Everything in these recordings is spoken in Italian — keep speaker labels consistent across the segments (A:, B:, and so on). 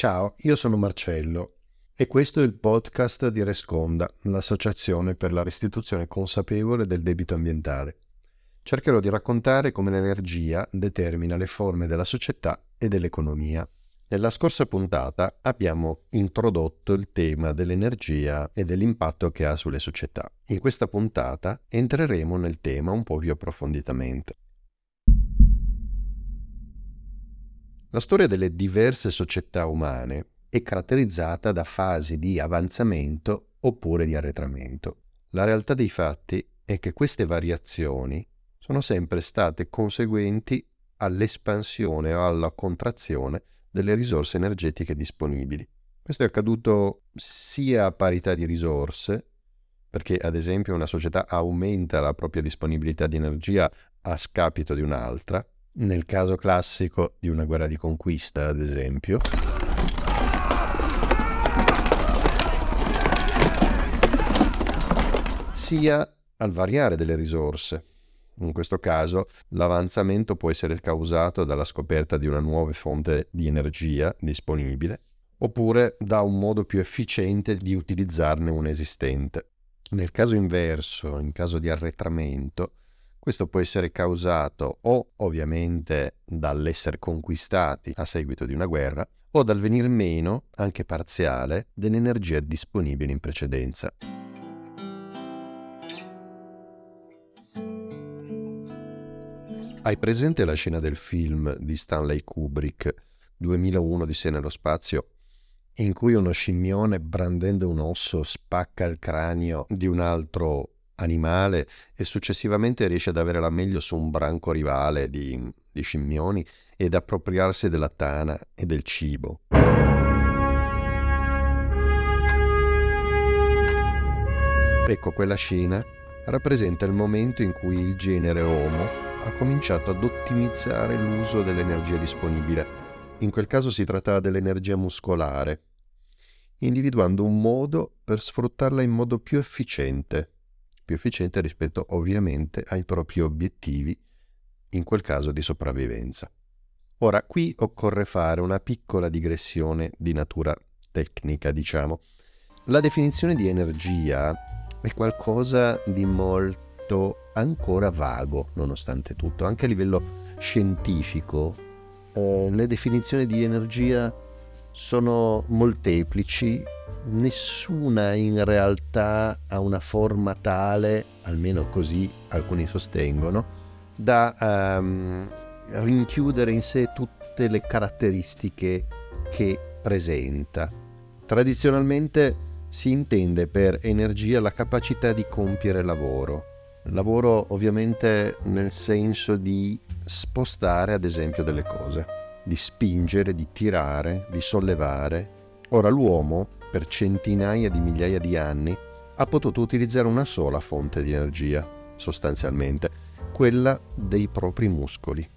A: Ciao, io sono Marcello e questo è il podcast di Resconda, l'associazione per la restituzione consapevole del debito ambientale. Cercherò di raccontare come l'energia determina le forme della società e dell'economia. Nella scorsa puntata abbiamo introdotto il tema dell'energia e dell'impatto che ha sulle società. In questa puntata entreremo nel tema un po' più approfonditamente. La storia delle diverse società umane è caratterizzata da fasi di avanzamento oppure di arretramento. La realtà dei fatti è che queste variazioni sono sempre state conseguenti all'espansione o alla contrazione delle risorse energetiche disponibili. Questo è accaduto sia a parità di risorse, perché ad esempio una società aumenta la propria disponibilità di energia a scapito di un'altra, nel caso classico di una guerra di conquista, ad esempio. sia al variare delle risorse. In questo caso l'avanzamento può essere causato dalla scoperta di una nuova fonte di energia disponibile oppure da un modo più efficiente di utilizzarne un esistente. Nel caso inverso, in caso di arretramento, questo può essere causato o ovviamente dall'essere conquistati a seguito di una guerra o dal venir meno, anche parziale, dell'energia disponibile in precedenza. Hai presente la scena del film di Stanley Kubrick 2001 di sé nello spazio in cui uno scimmione brandendo un osso spacca il cranio di un altro animale e successivamente riesce ad avere la meglio su un branco rivale di, di scimmioni ed appropriarsi della tana e del cibo. Ecco, quella scena rappresenta il momento in cui il genere Homo ha cominciato ad ottimizzare l'uso dell'energia disponibile. In quel caso si trattava dell'energia muscolare, individuando un modo per sfruttarla in modo più efficiente più efficiente rispetto ovviamente ai propri obiettivi, in quel caso di sopravvivenza. Ora, qui occorre fare una piccola digressione di natura tecnica, diciamo. La definizione di energia è qualcosa di molto ancora vago, nonostante tutto, anche a livello scientifico. Eh, le definizioni di energia sono molteplici nessuna in realtà ha una forma tale, almeno così alcuni sostengono, da um, rinchiudere in sé tutte le caratteristiche che presenta. Tradizionalmente si intende per energia la capacità di compiere lavoro. Lavoro ovviamente nel senso di spostare ad esempio delle cose, di spingere, di tirare, di sollevare. Ora l'uomo per centinaia di migliaia di anni, ha potuto utilizzare una sola fonte di energia, sostanzialmente, quella dei propri muscoli.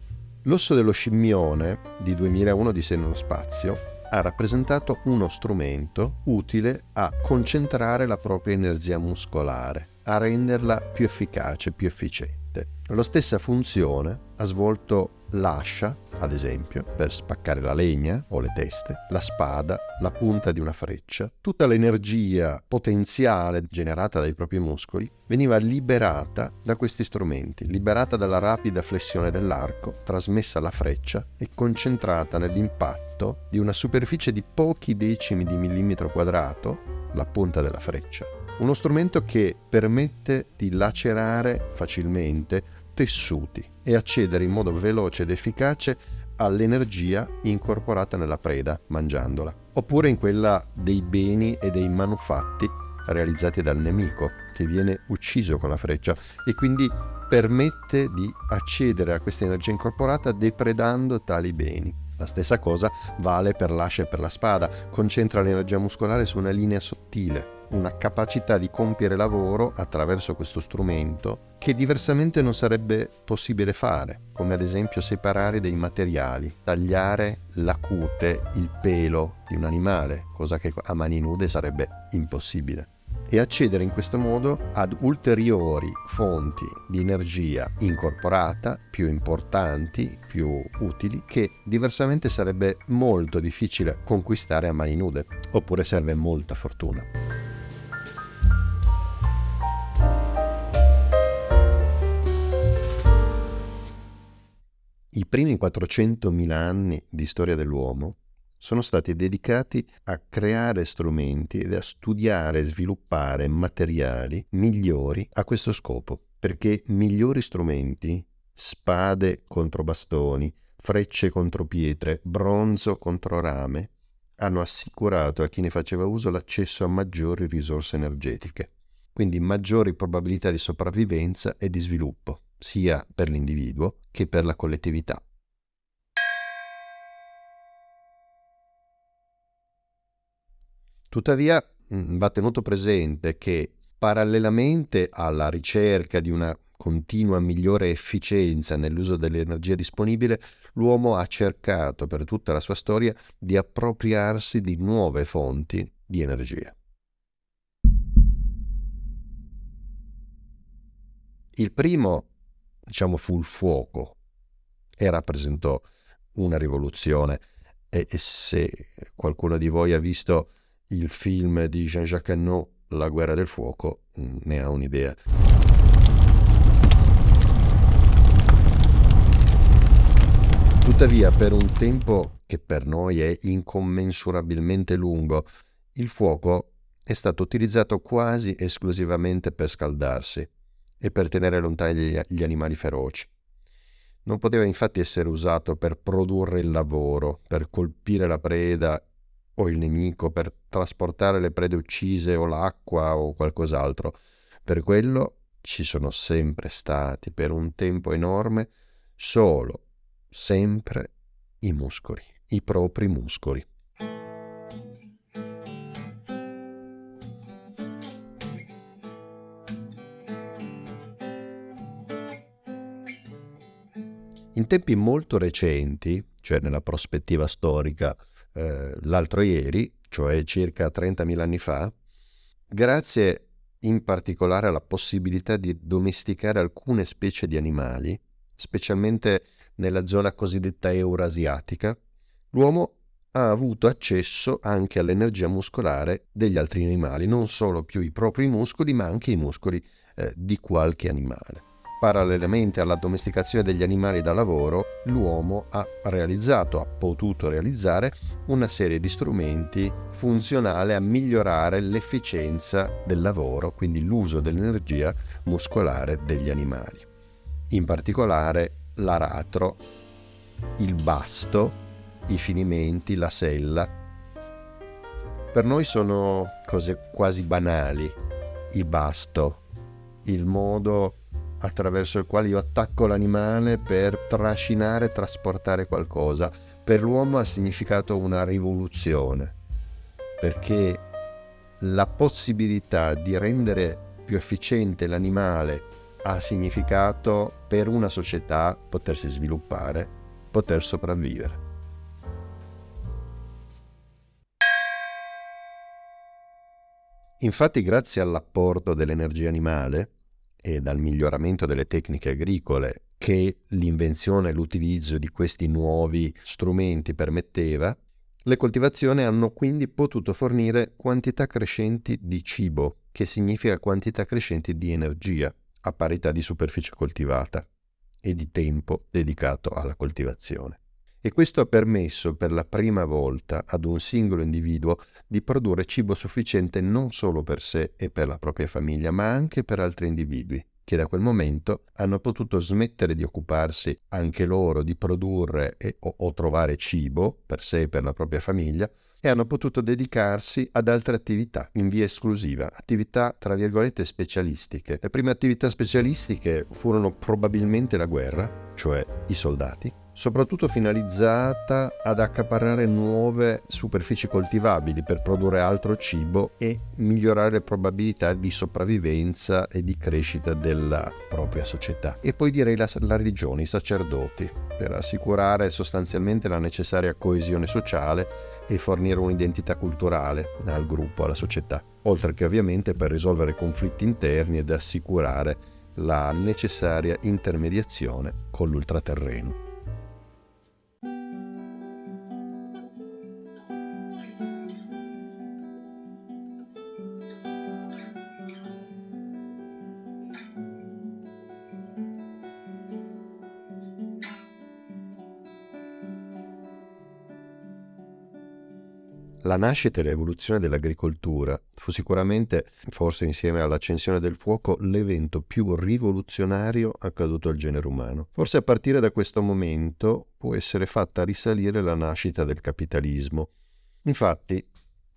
A: L'osso dello scimmione di 2001 di nello spazio ha rappresentato uno strumento utile a concentrare la propria energia muscolare, a renderla più efficace, più efficiente. La stessa funzione ha svolto l'ascia, ad esempio, per spaccare la legna o le teste, la spada, la punta di una freccia. Tutta l'energia potenziale generata dai propri muscoli veniva liberata da questi strumenti, liberata dalla rapida flessione dell'arco, trasmessa alla freccia e concentrata nell'impatto di una superficie di pochi decimi di millimetro quadrato, la punta della freccia. Uno strumento che permette di lacerare facilmente tessuti e accedere in modo veloce ed efficace all'energia incorporata nella preda mangiandola, oppure in quella dei beni e dei manufatti realizzati dal nemico che viene ucciso con la freccia e quindi permette di accedere a questa energia incorporata depredando tali beni. La stessa cosa vale per l'ascia e per la spada, concentra l'energia muscolare su una linea sottile, una capacità di compiere lavoro attraverso questo strumento che diversamente non sarebbe possibile fare, come ad esempio separare dei materiali, tagliare la cute, il pelo di un animale, cosa che a mani nude sarebbe impossibile. e accedere in questo modo ad ulteriori fonti di energia incorporata più importanti, più utili, che diversamente sarebbe molto difficile conquistare a mani nude, oppure serve molta fortuna. Primi 400.000 anni di storia dell'uomo sono stati dedicati a creare strumenti ed a studiare e sviluppare materiali migliori a questo scopo, perché migliori strumenti, spade contro bastoni, frecce contro pietre, bronzo contro rame, hanno assicurato a chi ne faceva uso l'accesso a maggiori risorse energetiche, quindi maggiori probabilità di sopravvivenza e di sviluppo, sia per l'individuo che per la collettività. Tuttavia mm, va tenuto presente che parallelamente alla ricerca di una continua migliore efficienza nell'uso dell'energia disponibile, l'uomo ha cercato per tutta la sua storia di appropriarsi di nuove fonti di energia. Il primo, diciamo, fu il fuoco e rappresentò una rivoluzione e se qualcuno di voi ha visto il film di Jean-Jacques Annaud, La guerra del fuoco, mm, ne ha un'idea. Tuttavia, per un tempo che per noi è incommensurabilmente lungo, il fuoco è stato utilizzato quasi esclusivamente per scaldarsi e per tenere lontani gli animali feroci. Non poteva infatti essere usato per produrre il lavoro, per colpire la preda o il nemico per trasportare le prede uccise o l'acqua o qualcos'altro. Per quello ci sono sempre stati, per un tempo enorme, solo, sempre i muscoli, i propri muscoli. In tempi molto recenti, cioè nella prospettiva storica eh, l'altro ieri, cioè circa 30.000 anni fa, grazie in particolare alla possibilità di domesticare alcune specie di animali, specialmente nella zona cosiddetta eurasiatica, l'uomo ha avuto accesso anche all'energia muscolare degli altri animali, non solo più i propri muscoli, ma anche i muscoli eh, di qualche animale. Parallelamente alla domesticazione degli animali da lavoro, l'uomo ha realizzato, ha potuto realizzare una serie di strumenti funzionali a migliorare l'efficienza del lavoro, quindi l'uso dell'energia muscolare degli animali. In particolare l'aratro, il basto, i finimenti, la sella. Per noi sono cose quasi banali. Il basto, il modo attraverso il quale io attacco l'animale per trascinare trasportare qualcosa. Per l'uomo ha significato una rivoluzione, perché la possibilità di rendere più efficiente l'animale ha significato per una società potersi sviluppare, poter sopravvivere. Infatti grazie all'apporto dell'energia animale, e dal miglioramento delle tecniche agricole che l'invenzione e l'utilizzo di questi nuovi strumenti permetteva, le coltivazioni hanno quindi potuto fornire quantità crescenti di cibo, che significa quantità crescenti di energia, a parità di superficie coltivata e di tempo dedicato alla coltivazione e questo ha permesso per la prima volta ad un singolo individuo di produrre cibo sufficiente non solo per sé e per la propria famiglia, ma anche per altri individui che da quel momento hanno potuto smettere di occuparsi anche loro di produrre e, o, o, trovare cibo per sé e per la propria famiglia e hanno potuto dedicarsi ad altre attività in via esclusiva, attività tra virgolette specialistiche. Le prime attività specialistiche furono probabilmente la guerra, cioè i soldati, soprattutto finalizzata ad accaparrare nuove superfici coltivabili per produrre altro cibo e migliorare le probabilità di sopravvivenza e di crescita della propria società. E poi direi la, la religione, i sacerdoti, per assicurare sostanzialmente la necessaria coesione sociale e fornire un'identità culturale al gruppo, alla società. oltre che ovviamente per risolvere conflitti interni ed assicurare la necessaria intermediazione con l'ultraterreno. La nascita e l'evoluzione dell'agricoltura fu sicuramente, forse insieme all'accensione del fuoco, l'evento più rivoluzionario accaduto al genere umano. Forse a partire da questo momento può essere fatta risalire la nascita del capitalismo. Infatti,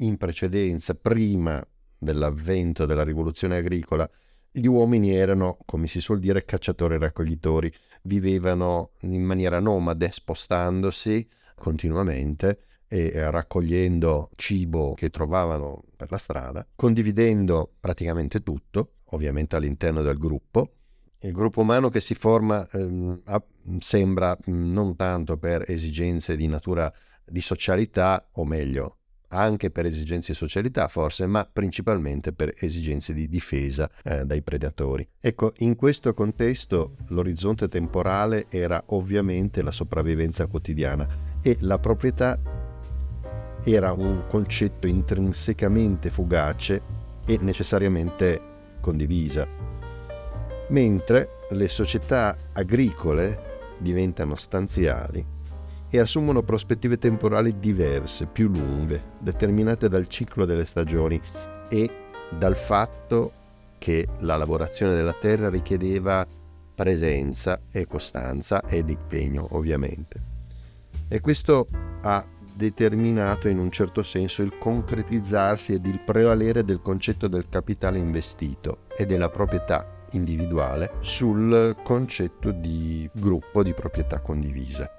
A: in precedenza, prima dell'avvento della rivoluzione agricola, gli uomini erano, come si suol dire, cacciatori e raccoglitori, vivevano in maniera nomade, spostandosi continuamente e raccogliendo cibo che trovavano per la strada, condividendo praticamente tutto, ovviamente all'interno del gruppo. Il gruppo umano che si forma eh, sembra non tanto per esigenze di natura di socialità, o meglio, anche per esigenze di socialità forse, ma principalmente per esigenze di difesa eh, dai predatori. Ecco, in questo contesto l'orizzonte temporale era ovviamente la sopravvivenza quotidiana e la proprietà era un concetto intrinsecamente fugace e necessariamente condivisa, mentre le società agricole diventano stanziali e assumono prospettive temporali diverse, più lunghe, determinate dal ciclo delle stagioni e dal fatto che la lavorazione della terra richiedeva presenza e costanza ed impegno, ovviamente. E questo ha determinato in un certo senso il concretizzarsi ed il prevalere del concetto del capitale investito e della proprietà individuale sul concetto di gruppo di proprietà condivisa.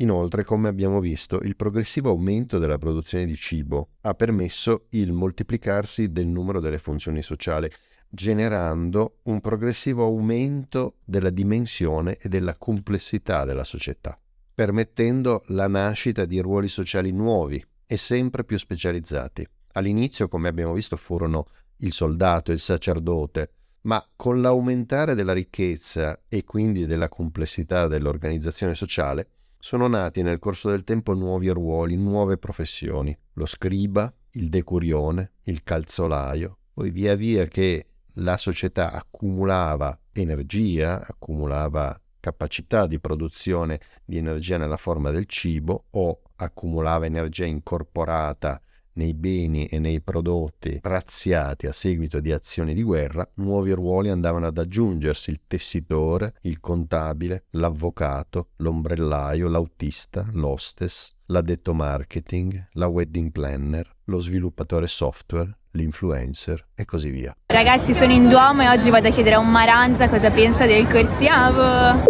A: Inoltre, come abbiamo visto, il progressivo aumento della produzione di cibo ha permesso il moltiplicarsi del numero delle funzioni sociali generando un progressivo aumento della dimensione e della complessità della società, permettendo la nascita di ruoli sociali nuovi e sempre più specializzati. All'inizio, come abbiamo visto, furono il soldato, il sacerdote, ma con l'aumentare della ricchezza e quindi della complessità dell'organizzazione sociale, sono nati nel corso del tempo nuovi ruoli, nuove professioni, lo scriba, il decurione, il calzolaio. Poi via via che la società accumulava energia, accumulava capacità di produzione di energia nella forma del cibo o accumulava energia incorporata nei beni e nei prodotti razziati a seguito di azioni di guerra, nuovi ruoli andavano ad aggiungersi il tessitore, il contabile, l'avvocato, l'ombrellaio, l'autista, l'hostess, l'addetto marketing, la wedding planner, lo sviluppatore software, l'influencer e così via.
B: Ragazzi sono in Duomo e oggi vado a chiedere a un Maranza cosa pensa del Corsiavo.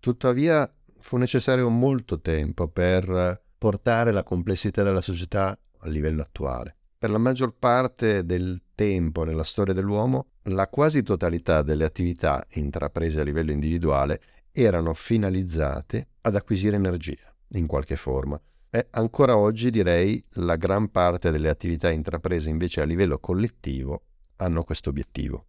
A: Tuttavia fu necessario molto tempo per portare la complessità della società a livello attuale. Per la maggior parte del tempo nella storia dell'uomo, la quasi totalità delle attività intraprese a livello individuale erano finalizzate ad acquisire energia in qualche forma e ancora oggi direi la gran parte delle attività intraprese invece a livello collettivo hanno questo obiettivo.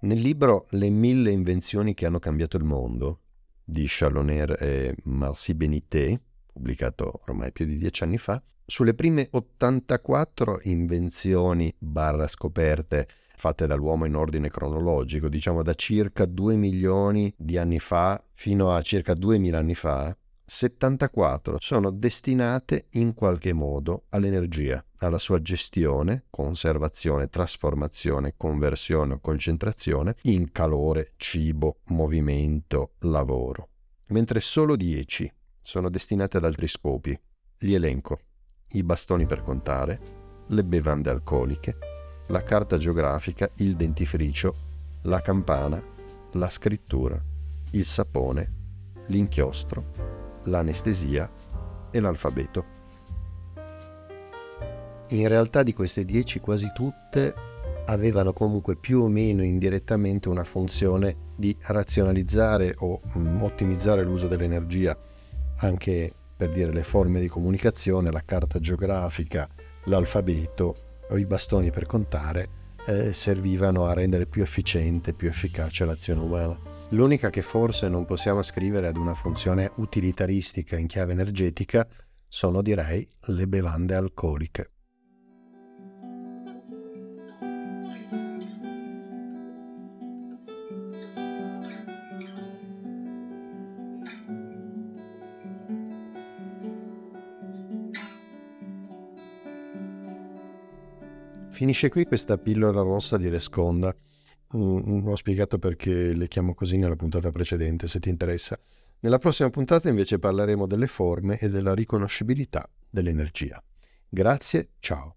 A: Nel libro Le mille invenzioni che hanno cambiato il mondo di Chalonner e Marcy Benité, pubblicato ormai più di dieci anni fa, sulle prime 84 invenzioni barra scoperte fatte dall'uomo in ordine cronologico, diciamo da circa 2 milioni di anni fa fino a circa 2000 anni fa, 74 sono destinate in qualche modo all'energia, alla sua gestione, conservazione, trasformazione, conversione o concentrazione in calore, cibo, movimento, lavoro, mentre solo 10 sono destinate ad altri scopi. Li elenco. I bastoni per contare, le bevande alcoliche, la carta geografica, il dentifricio, la campana, la scrittura, il sapone, l'inchiostro, l'anestesia e l'alfabeto. In realtà di queste dieci quasi tutte avevano comunque più o meno indirettamente una funzione di razionalizzare o mm, ottimizzare l'uso dell'energia, anche per dire le forme di comunicazione, la carta geografica, l'alfabeto o i bastoni per contare eh, servivano a rendere più efficiente, più efficace l'azione umana. L'unica che forse non possiamo scrivere ad una funzione utilitaristica in chiave energetica sono direi le bevande alcoliche. Finisce qui questa pillola rossa di Resconda. Mm, ho spiegato perché le chiamo così nella puntata precedente, se ti interessa. Nella prossima puntata invece parleremo delle forme e della riconoscibilità dell'energia. Grazie, ciao.